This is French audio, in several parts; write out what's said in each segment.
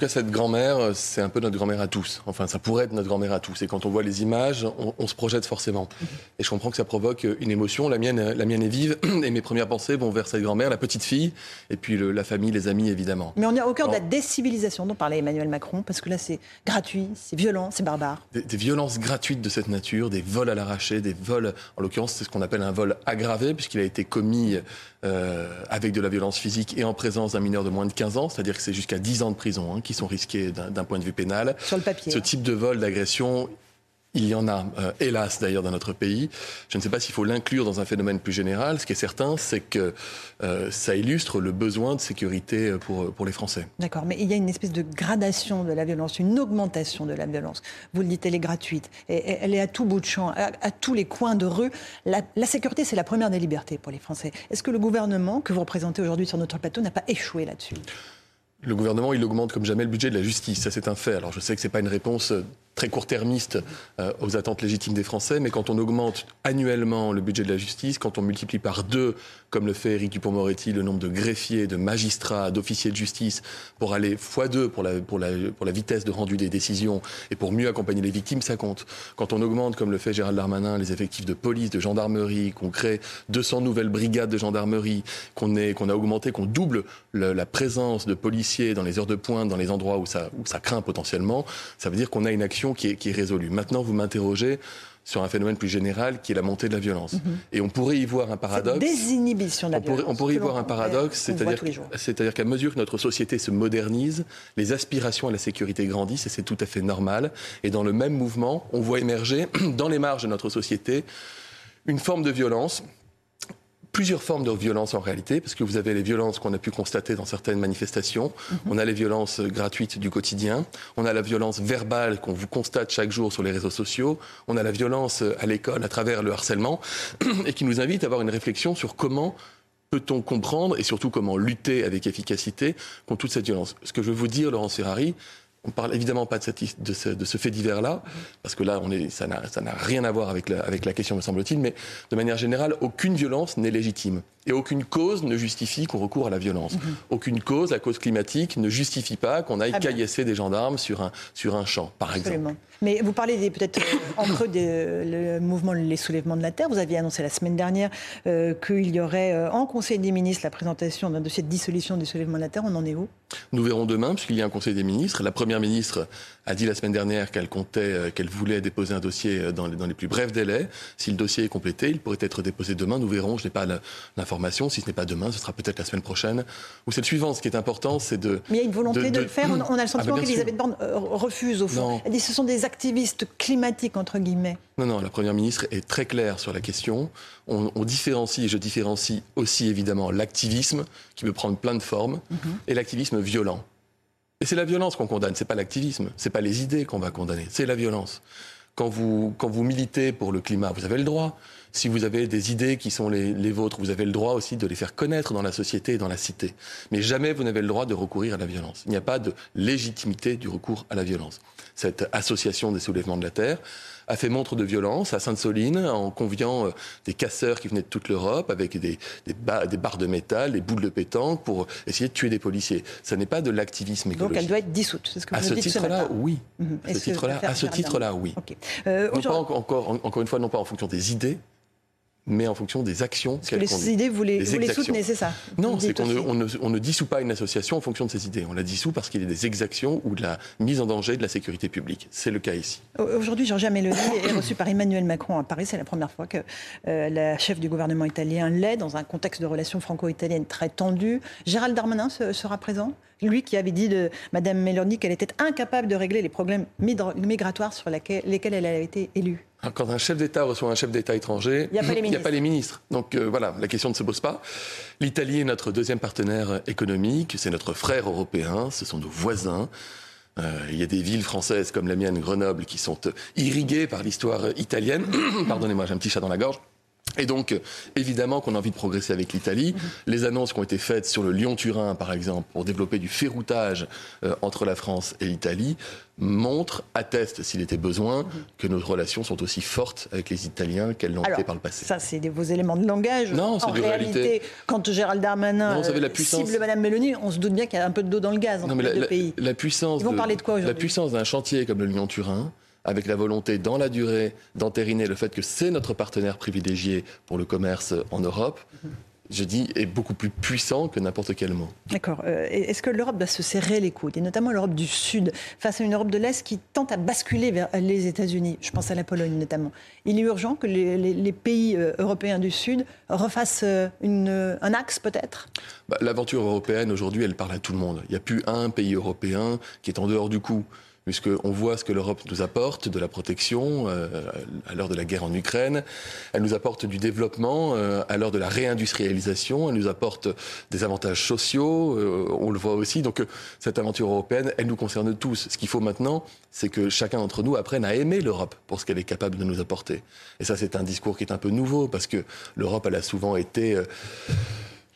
cas, cette grand-mère, c'est un peu notre grand-mère à tous. Enfin, ça pourrait être notre grand-mère à tous. Et quand on voit les images, on, se projette forcément. Et je comprends que ça provoque une émotion. La mienne, la mienne est vive. Et mes premières pensées vont vers cette grand-mère, la petite fille, et puis la famille, les amis, évidemment. Mais on est au cœur de la décivilisation dont parlait Emmanuel Macron, parce que là, c'est gratuit, c'est violent, c'est barbare. Des, violences gratuites de cette nature, des vols à l'arraché, des vols, en l'occurrence, c'est ce qu'on appelle un vol aggravé, puisqu'il a été commis euh, avec de la violence physique et en présence d'un mineur de moins de 15 ans, c'est-à-dire que c'est jusqu'à 10 ans de prison hein, qui sont risqués d'un point de vue pénal. Sur le papier. Ce hein. type de vol, d'agression, il y en a, euh, hélas d'ailleurs, dans notre pays. Je ne sais pas s'il faut l'inclure dans un phénomène plus général. Ce qui est certain, c'est que euh, ça illustre le besoin de sécurité pour, pour les Français. D'accord, mais il y a une espèce de gradation de la violence, une augmentation de la violence. Vous le dites, elle est gratuite, et, elle est à tout bout de champ, à, tous les coins de rue. La, la sécurité, c'est la première des libertés pour les Français. Est-ce que le gouvernement que vous représentez aujourd'hui sur notre plateau n'a pas échoué là-dessus? Le gouvernement, il augmente comme jamais le budget de la justice. Ça, c'est un fait. Alors, je sais que ce n'est pas une réponse très court-termiste euh, aux attentes légitimes des Français, mais quand on augmente annuellement le budget de la justice, quand on multiplie par deux, comme le fait Éric Dupond-Moretti, le nombre de greffiers, de magistrats, d'officiers de justice, pour aller fois deux pour la, pour, la, pour la vitesse de rendu des décisions et pour mieux accompagner les victimes, ça compte. Quand on augmente, comme le fait Gérald Darmanin, les effectifs de police, de gendarmerie, qu'on crée 200 nouvelles brigades de gendarmerie, qu'on qu'on a augmenté, qu'on double la présence de policiers dans les heures de pointe, dans les endroits où ça, où ça craint potentiellement, ça veut dire qu'on a une action qui est, résolue. Maintenant, vous m'interrogez sur un phénomène plus général qui est la montée de la violence. Mhm. Et on pourrait y voir un paradoxe. Désinhibition de la on pourrait, on pourrait y voir un paradoxe, c'est-à-dire qu'à mesure que notre société se modernise, les aspirations à la sécurité grandissent et c'est tout à fait normal. Et dans le même mouvement, on voit émerger dans les marges de notre société une forme de violence plusieurs formes de violence en réalité, parce que vous avez les violences qu'on a pu constater dans certaines manifestations, mhm. on a les violences gratuites du quotidien, on a la violence verbale qu'on vous constate chaque jour sur les réseaux sociaux, on a la violence à l'école à travers le harcèlement, et qui nous invite à avoir une réflexion sur comment peut-on comprendre et surtout comment lutter avec efficacité contre toute cette violence. Ce que je veux vous dire, Laurence Ferrari, on parle évidemment pas de, ce, fait divers-là, parce que là, on est, ça n'a rien à voir avec la, avec la question, me semble-t-il, mais de manière générale, aucune violence n'est légitime. Et aucune cause ne justifie qu'on recourt à la violence. Mhm. Aucune cause, la cause climatique, ne justifie pas qu'on aille caillasser des gendarmes sur un, sur un champ, par exemple. Mais vous parlez peut-être euh, entre le mouvement Les Soulèvements de la Terre. Vous aviez annoncé la semaine dernière euh, qu'il y aurait euh, en Conseil des ministres la présentation de cette dissolution des Soulèvements de la Terre. On en est où? Nous verrons demain, puisqu'il y a un Conseil des ministres. La Première ministre a dit la semaine dernière qu'elle comptait, qu'elle voulait déposer un dossier dans les, dans les plus brefs délais. Si le dossier est complété, il pourrait être déposé demain. Nous verrons. Je n'ai pas l'information. Si ce n'est pas demain, ce sera peut-être la semaine prochaine ou c'est le suivant. Ce qui est important, c'est de. Mais il y a une volonté de, le faire. On, a le ah, sentiment qu'Elisabeth Borne refuse au fond. Elle dit ce sont des activistes climatique, entre guillemets Non, non, la Première ministre est très claire sur la question. On, différencie, et je différencie aussi évidemment l'activisme, qui peut prendre plein de formes, mhm. et l'activisme violent. Et c'est la violence qu'on condamne, c'est pas l'activisme, c'est pas les idées qu'on va condamner, c'est la violence. Quand vous, quand vous militez pour le climat, vous avez le droit. Si vous avez des idées qui sont les, les, vôtres, vous avez le droit aussi de les faire connaître dans la société et dans la cité. Mais jamais vous n'avez le droit de recourir à la violence. Il n'y a pas de légitimité du recours à la violence cette association des soulèvements de la terre, a fait montre de violence à Sainte-Soline en conviant euh, des casseurs qui venaient de toute l'Europe avec des, des, barres de métal, des boules de pétanque pour essayer de tuer des policiers. Ce n'est pas de l'activisme écologique. Donc elle doit être dissoute, c'est ce que vous à ce titre-là, oui. Mhm. À ce titre-là, à ce titre-là, oui. Euh, encore, encore une fois, non pas en fonction des idées, mais en fonction des actions qu'elle conduit. Les idées, vous les, vous les soutenez, c'est ça Non, c'est qu'on ne, on ne, on ne, dissout pas une association en fonction de ses idées. On la dissout parce qu'il y a des exactions ou de la mise en danger de la sécurité publique. C'est le cas ici. Aujourd'hui, Georgia Meloni est reçue par Emmanuel Macron à Paris. C'est la première fois que euh, la chef du gouvernement italien l'est, dans un contexte de relations franco-italiennes très tendues. Gérald Darmanin sera présent? Lui qui avait dit de Mme Meloni qu'elle était incapable de régler les problèmes migratoires sur lesquels elle a été élue. Ah, quand un chef d'État reçoit un chef d'État étranger, il n'y a, pas les ministres. Donc euh, voilà, la question ne se pose pas. L'Italie est notre deuxième partenaire économique, c'est notre frère européen, ce sont nos voisins. Euh, il y a des villes françaises comme la mienne, Grenoble, qui sont irriguées par l'histoire italienne. Pardonnez-moi, j'ai un petit chat dans la gorge. Et donc, évidemment qu'on a envie de progresser avec l'Italie. Mhm. Les annonces qui ont été faites sur le Lyon-Turin, par exemple, pour développer du ferroutage euh, entre la France et l'Italie, montrent, attestent, s'il était besoin, mhm. que nos relations sont aussi fortes avec les Italiens qu'elles l'ont été par le passé. Ça, c'est vos éléments de langage. Non, c'est de réalité. réalité. Quand Gérald Darmanin non, la puissance... cible Mme Mélanie, on se doute bien qu'il y a un peu de dos dans le gaz entre les deux pays. La puissance Ils vont parler de quoi La puissance d'un chantier comme le Lyon-Turin, avec la volonté dans la durée d'entériner le fait que c'est notre partenaire privilégié pour le commerce en Europe, je dis, est beaucoup plus puissant que n'importe quel mot. D'accord. Euh, est-ce que l'Europe doit se serrer les coudes, et notamment l'Europe du Sud, face à une Europe de l'Est qui tente à basculer vers les États-Unis Je pense à la Pologne notamment. Il est urgent que les, pays euh, européens du Sud refassent euh, une, un axe peut-être? Bah, L'aventure européenne aujourd'hui, elle parle à tout le monde. Il n'y a plus un pays européen qui est en dehors du coup puisqu'on voit ce que l'Europe nous apporte, de la protection euh, à l'heure de la guerre en Ukraine, elle nous apporte du développement euh, à l'heure de la réindustrialisation, elle nous apporte des avantages sociaux, euh, on le voit aussi. Donc cette aventure européenne, elle nous concerne tous. Ce qu'il faut maintenant, c'est que chacun d'entre nous apprenne à aimer l'Europe pour ce qu'elle est capable de nous apporter. Et ça, c'est un discours qui est un peu nouveau, parce que l'Europe, elle a souvent été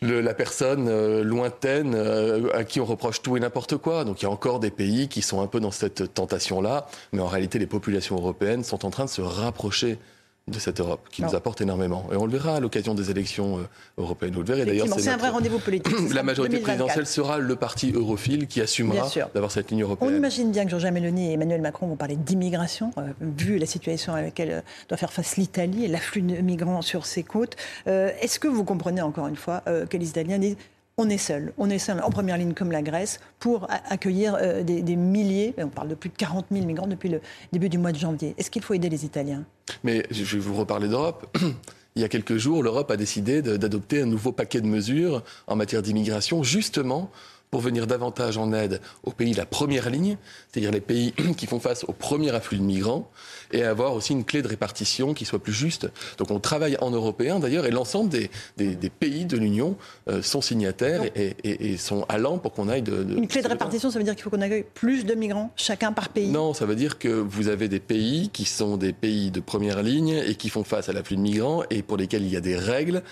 la personne euh, lointaine euh, à qui on reproche tout et n'importe quoi. Donc il y a encore des pays qui sont un peu dans cette tentation-là, mais en réalité les populations européennes sont en train de se rapprocher de cette Europe qui nous apporte énormément. Et on le verra à l'occasion des élections euh, européennes. Vous le verrez d'ailleurs. C'est un vrai rendez-vous politique. La majorité présidentielle sera le parti europhile qui assumera d'avoir cette ligne européenne. On imagine bien que Jean-Jacques Mélanie et Emmanuel Macron vont parler d'immigration, euh, vu la situation à laquelle euh, doit faire face l'Italie et l'afflux de migrants sur ses côtes. Est-ce que vous comprenez encore une fois que les Italiens disent on est seul. On est seul en première ligne comme la Grèce pour accueillir des, milliers, on parle de plus de 40 000 migrants depuis le début du mois de janvier. Est-ce qu'il faut aider les Italiens? Mais je vais vous reparler d'Europe. Il y a quelques jours, l'Europe a décidé d'adopter un nouveau paquet de mesures en matière d'immigration, justement pour venir davantage en aide aux pays de la première ligne, c'est-à-dire les pays qui font face au premier afflux de migrants, et avoir aussi une clé de répartition qui soit plus juste. Donc on travaille en européen d'ailleurs, et l'ensemble des, des, pays de l'Union euh, sont signataires et, et, sont allants pour qu'on aille de, Une clé de répartition, ça veut dire qu'il faut qu'on accueille plus de migrants, chacun par pays? Non, ça veut dire que vous avez des pays qui sont des pays de première ligne et qui font face à l'afflux de migrants et pour lesquels il y a des règles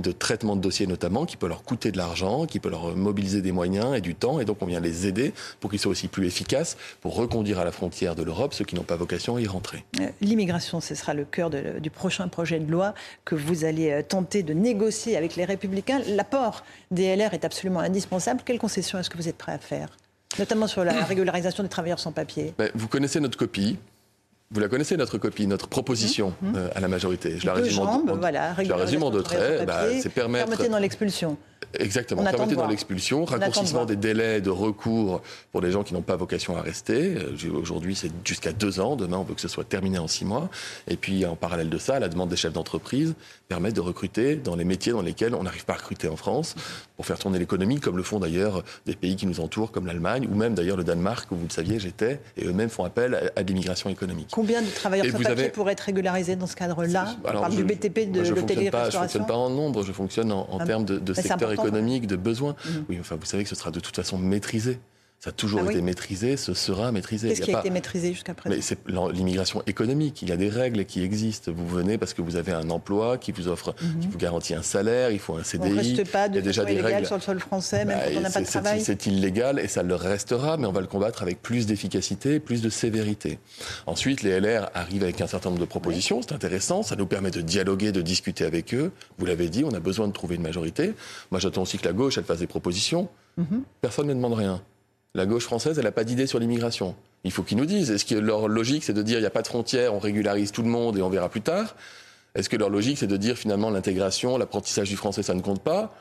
de traitement de dossiers notamment, qui peut leur coûter de l'argent, qui peut leur mobiliser des moyens et du temps. Et donc on vient les aider pour qu'ils soient aussi plus efficaces pour reconduire à la frontière de l'Europe ceux qui n'ont pas vocation à y rentrer. Euh, l'immigration, ce sera le cœur du prochain projet de loi que vous allez euh, tenter de négocier avec les Républicains. L'apport des LR est absolument indispensable. Quelles concessions est-ce que vous êtes prêt à faire notamment sur la régularisation des travailleurs sans papier? Ben, vous connaissez notre copie. Vous la connaissez, notre copie, notre proposition mmh, mmh. Euh, à la majorité. Je la résume en, voilà, je la résume en deux traits. Bah, c'est permettre. dans l'expulsion. Exactement, permettre dans l'expulsion, raccourcissement des délais de recours pour les gens qui n'ont pas vocation à rester. Euh, aujourd'hui, c'est jusqu'à deux ans. Demain, on veut que ce soit terminé en six mois. Et puis, en parallèle de ça, la demande des chefs d'entreprise permet de recruter dans les métiers dans lesquels on n'arrive pas à recruter en France pour faire tourner l'économie, comme le font d'ailleurs des pays qui nous entourent, comme l'Allemagne, ou même d'ailleurs le Danemark, où vous le saviez, j'étais, et eux-mêmes font appel à, l'immigration économique. Combien de travailleurs sans papier pourraient être régularisés dans ce cadre-là? On parle du BTP, de l'hôtellerie-restauration Je ne fonctionne pas en nombre, je fonctionne en, ah termes de, de secteur économique, de besoins. Mhm. Oui, enfin, vous savez que ce sera de toute façon maîtrisé. Ça a toujours ah été maîtrisé, ce sera maîtrisé. Qu'est-ce qui a, été maîtrisé jusqu'à présent C'est l'immigration économique. Il y a des règles qui existent. Vous venez parce que vous avez un emploi qui vous offre, qui mhm. vous garantit un salaire, il faut un CDI. On reste pas de il y a déjà des règles. sur le sol français, même bah, quand on n'a pas de travail. C'est illégal et ça le restera, mais on va le combattre avec plus d'efficacité, plus de sévérité. Ensuite, les LR arrivent avec un certain nombre de propositions. C'est intéressant. Ça nous permet de dialoguer, de discuter avec eux. Vous l'avez dit, on a besoin de trouver une majorité. Moi, j'attends aussi que la gauche, elle fasse des propositions. Mhm. Personne ne demande rien. La gauche française, elle n'a pas d'idée sur l'immigration. Il faut qu'ils nous disent. Est-ce que leur logique, c'est de dire il n'y a pas de frontières, on régularise tout le monde et on verra plus tard? Est-ce que leur logique, c'est de dire finalement l'intégration, l'apprentissage du français, ça ne compte pas?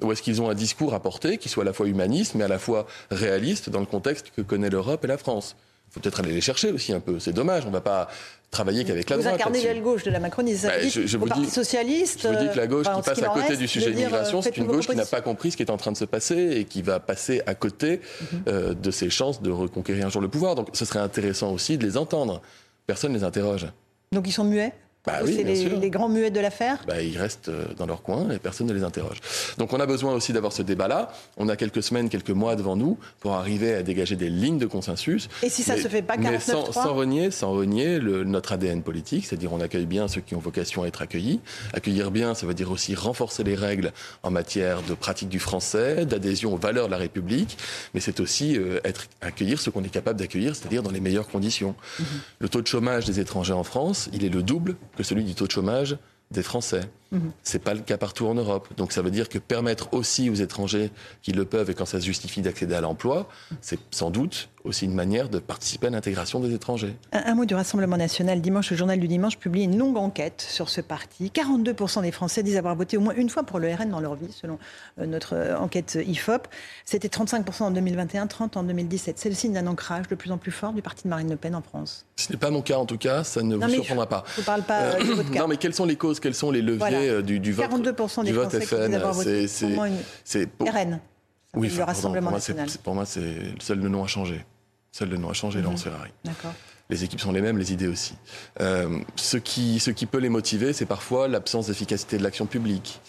Ou est-ce qu'ils ont un discours à porter qui soit à la fois humaniste, mais à la fois réaliste dans le contexte que connaît l'Europe et la France? Faut peut-être aller les chercher aussi un peu. C'est dommage, on ne va pas travailler qu'avec la vous droite. Vous incarnez l'aile gauche de la Macronie, ça bah, je, je vous Parti socialiste. Je vous dis que la gauche qui passe à côté du sujet immigration, euh, c'est une gauche qui n'a pas compris ce qui est en train de se passer et qui va passer à côté mhm. euh, de ses chances de reconquérir un jour le pouvoir. Donc ce serait intéressant aussi de les entendre. Personne ne les interroge. Donc ils sont muets? Bah c'est les, grands muets de l'affaire? Bah, Ils restent euh, dans leur coin et personne ne les interroge. Donc on a besoin aussi d'avoir ce débat-là. On a quelques semaines, quelques mois devant nous pour arriver à dégager des lignes de consensus. Et si ça ne se fait pas 49 mais sans, sans, renier, sans renier le, notre ADN politique, c'est-à-dire on accueille bien ceux qui ont vocation à être accueillis. Accueillir bien, ça veut dire aussi renforcer les règles en matière de pratique du français, d'adhésion aux valeurs de la République, mais c'est aussi euh, être, accueillir ce qu'on est capable d'accueillir, c'est-à-dire dans les meilleures conditions. Mm-hmm. Le taux de chômage des étrangers en France, il est le double que celui du taux de chômage des Français. Mhm. C'est pas le cas partout en Europe. Donc ça veut dire que permettre aussi aux étrangers qui le peuvent et quand ça se justifie d'accéder à l'emploi, c'est sans doute aussi une manière de participer à l'intégration des étrangers. Un, mot du Rassemblement national. Dimanche, le journal du dimanche publie une longue enquête sur ce parti. 42% des Français disent avoir voté au moins une fois pour le RN dans leur vie, selon euh, notre euh, enquête IFOP. C'était 35% en 2021, 30% en 2017. C'est le signe d'un ancrage de plus en plus fort du parti de Marine Le Pen en France. Ce n'est pas mon cas en tout cas, ça ne vous surprendra pas. Je ne parle pas euh, de votre cas. Non, mais quelles sont les causes, quels sont les leviers du, du, vote 42% des Français qui disent avoir voté pour RN. Oui, le Rassemblement national. pour moi, c'est seul le nom a changé. Seul le nom a changé, Laurence Ferrari. D'accord. Les équipes sont les mêmes, les idées aussi. Euh, ce, qui, ce qui peut les motiver, c'est parfois l'absence d'efficacité de l'action publique.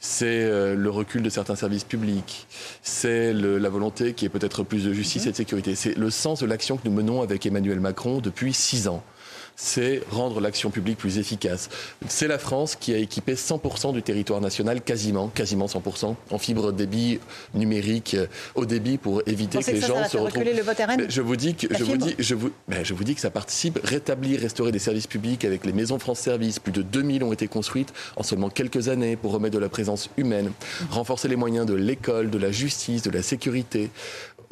C'est euh, le recul de certains services publics. C'est la volonté qui est peut-être plus de justice mhm. et de sécurité. C'est le sens de l'action que nous menons avec Emmanuel Macron depuis six ans c'est rendre l'action publique plus efficace. C'est la France qui a équipé 100% du territoire national, quasiment, quasiment 100%, en fibre débit numérique euh, au débit pour éviter que, les gens se retrouvent. Le vote RN je vous dis que je vous dis, je vous, je vous dis que ça participe rétablir, restaurer des services publics avec les maisons France Service. Plus de 2000 ont été construites en seulement quelques années pour remettre de la présence humaine, renforcer les moyens de l'école, de la justice, de la sécurité,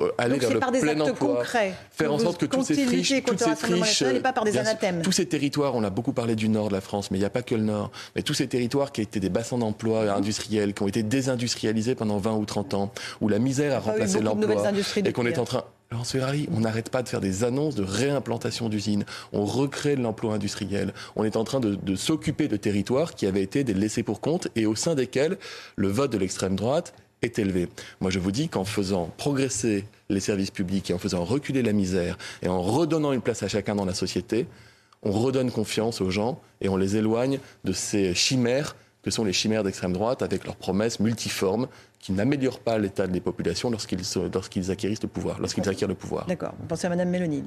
euh, aller vers le plein emploi, faire en sorte que toutes ces friches, toutes ces friches, pas par des anathèmes. tous ces territoires, on a beaucoup parlé du nord de la France, mais il n'y a pas que le nord, mais tous ces territoires qui étaient des bassins d'emploi industriels, qui ont été désindustrialisés pendant 20 ou 30 ans, où la misère a remplacé l'emploi, et qu'on est en train Laurence Ferrari, on n'arrête pas de faire des annonces de réimplantation d'usines. On recrée de l'emploi industriel. On est en train de, de s'occuper de territoires qui avaient été des laissés pour compte et au sein desquels le vote de l'extrême droite est élevé. Moi, je vous dis qu'en faisant progresser les services publics et en faisant reculer la misère et en redonnant une place à chacun dans la société, on redonne confiance aux gens et on les éloigne de ces chimères que sont les chimères d'extrême droite avec leurs promesses multiformes qui n'améliorent pas l'état des populations lorsqu'ils lorsqu'ils acquièrent le pouvoir. D'accord. Pensez à Mme Mélanie,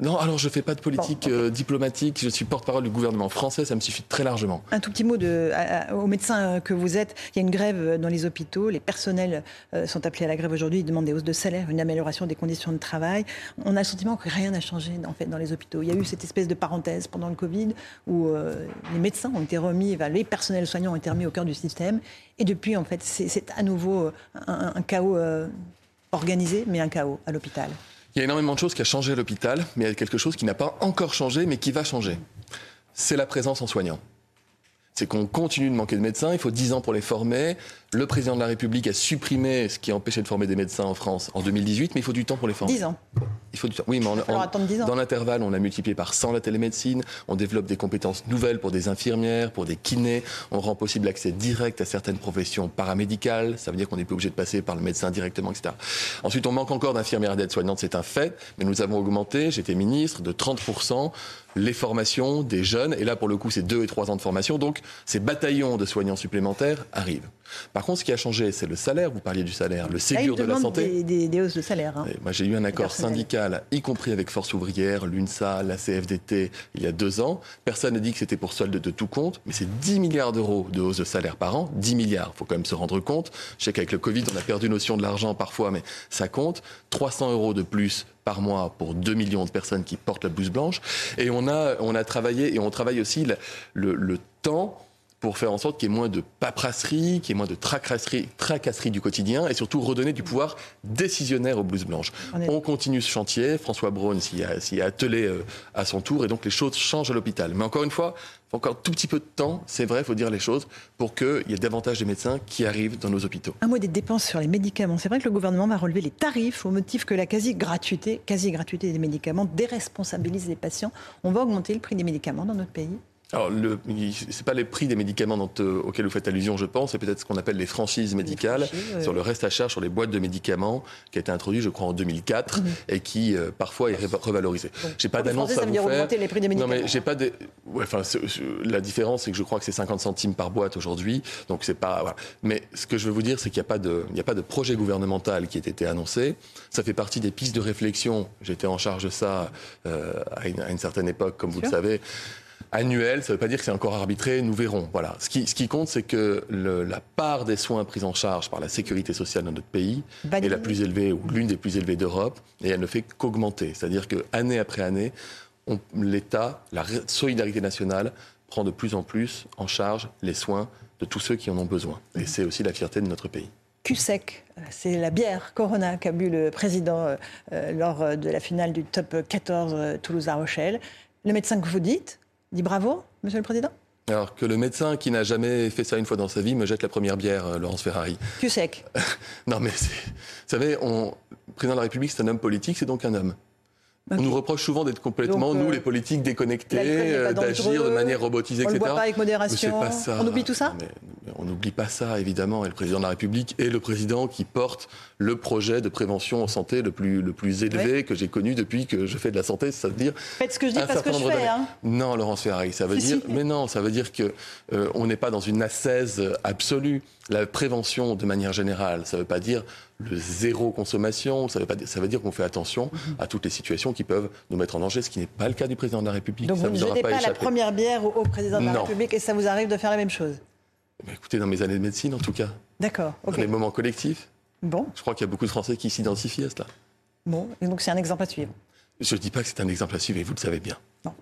non, alors je ne fais pas de politique euh, diplomatique. Je suis porte-parole du gouvernement français. Ça me suffit très largement. Un tout petit mot de, aux médecins euh, que vous êtes. Il y a une grève euh, dans les hôpitaux. Les personnels sont appelés à la grève aujourd'hui. Ils demandent des hausses de salaire, une amélioration des conditions de travail. On a le sentiment que rien n'a changé en fait dans les hôpitaux. Il y a eu cette espèce de parenthèse pendant le Covid où les médecins ont été remis, les personnels soignants ont été remis au cœur du système. Et depuis, en fait, c'est à nouveau un chaos organisé, mais un chaos à l'hôpital. Il y a énormément de choses qui ont changé à l'hôpital, mais il y a quelque chose qui n'a pas encore changé, mais qui va changer. C'est la présence en soignants. C'est qu'on continue de manquer de médecins, il faut 10 ans pour les former. Le président de la République a supprimé ce qui empêchait de former des médecins en France en 2018, mais il faut du temps pour les former. 10 ans Il faut du temps. Oui, mais dans l'intervalle, on a multiplié par 100 la télémédecine, on développe des compétences nouvelles pour des infirmières, pour des kinés, on rend possible l'accès direct à certaines professions paramédicales, ça veut dire qu'on n'est plus obligé de passer par le médecin directement, etc. Ensuite, on manque encore d'infirmières et d'aides-soignantes, c'est un fait, mais nous avons augmenté, j'étais ministre, de 30% les formations des jeunes. Et là, pour le coup, c'est deux et trois ans de formation. Donc, ces bataillons de soignants supplémentaires arrivent. Par contre, ce qui a changé, c'est le salaire. Vous parliez du salaire, le Ségur de la santé. Des, des, hausses de salaire. Hein. Moi, j'ai eu un accord syndical, y compris avec Force ouvrière, l'UNSA, la CFDT, il y a deux ans. Personne n'a dit que c'était pour solde de tout compte, mais c'est 10 milliards d'euros de hausse de salaire par an. 10 milliards, il faut quand même se rendre compte. Je sais qu'avec le Covid, on a perdu notion de l'argent parfois, mais ça compte. 300 euros de plus par mois pour 2 millions de personnes qui portent la blouse blanche. Et on a, on a travaillé, et on travaille aussi le, le temps pour faire en sorte qu'il y ait moins de paperasserie, qu'il y ait moins de tracasserie, tracasserie du quotidien et surtout redonner du pouvoir décisionnaire aux blouses blanches. On, continue ce chantier. François Braun s'y a, attelé euh, à son tour et donc les choses changent à l'hôpital. Mais encore une fois, il faut encore tout petit peu de temps, c'est vrai, il faut dire les choses, pour qu'il y ait davantage de médecins qui arrivent dans nos hôpitaux. Un mot des dépenses sur les médicaments. C'est vrai que le gouvernement va relever les tarifs au motif que la quasi-gratuité quasi -gratuité des médicaments déresponsabilise les patients. On va augmenter le prix des médicaments dans notre pays alors, ce n'est pas les prix des médicaments dont, euh, auxquels vous faites allusion, je pense, c'est peut-être ce qu'on appelle les franchises médicales sur le reste à charge sur les boîtes de médicaments qui a été introduit, je crois, en 2004 mhm. et qui euh, parfois est revalorisé. J'ai pas d'annonce à vous faire. Les prix des médicaments. Non, mais j'ai pas de. enfin, la différence, c'est que je crois que c'est 50 centimes par boîte aujourd'hui, donc c'est pas. Voilà. Mais ce que je veux vous dire, c'est qu'il n'y a pas de, il a pas de projet gouvernemental qui ait été annoncé. Ça fait partie des pistes de réflexion. J'étais en charge de ça euh, à, une, certaine époque, comme vous le savez annuel, ça ne veut pas dire que c'est encore arbitré, nous verrons. Voilà. Ce qui, ce qui compte, c'est que le, la part des soins pris en charge par la sécurité sociale dans notre pays est la plus élevée ou l'une des plus élevées d'Europe et elle ne fait qu'augmenter. C'est-à-dire que année après année, l'État, la solidarité nationale prend de plus en plus en charge les soins de tous ceux qui en ont besoin. Et c'est aussi la fierté de notre pays. Cusec, c'est la bière Corona qu'a bu le président euh, euh, lors de la finale du top 14 euh, Toulouse-La Rochelle. Le médecin que vous dites, dit bravo, Monsieur le Président alors que le médecin qui n'a jamais fait ça une fois dans sa vie me jette la première bière, euh, Laurence Ferrari. Tu sec. non mais, vous savez, on... le président de la République, c'est un homme politique, c'est donc un homme. On nous reproche souvent d'être complètement, nous, euh, les politiques, déconnectés, euh, d'agir de manière robotisée, etc. On ne voit pas avec modération. On oublie tout ça On n'oublie pas ça, évidemment. Et le président de la République est le président qui porte le projet de prévention en santé le plus, le plus élevé que j'ai connu depuis que je fais de la santé. Ça veut dire. Faites ce que je dis parce que je fais. Hein. Non, Laurence Ferrari, ça veut dire. Mais non, ça veut dire que euh, on n'est pas dans une ascèse absolue. La prévention, de manière générale, ça ne veut pas dire le zéro consommation. Ça veut, pas, ça veut dire qu'on fait attention à toutes les situations qui peuvent nous mettre en danger, ce qui n'est pas le cas du président de la République. Donc ça vous ne jetez pas, la première bière au, président de la République et ça vous arrive de faire la même chose Écoutez, dans mes années de médecine, en tout cas. D'accord. Dans les moments collectifs. Bon. Je crois qu'il y a beaucoup de Français qui s'identifient à cela. Bon, et donc c'est un exemple à suivre. Je ne dis pas que c'est un exemple à suivre, et vous le savez bien. Non.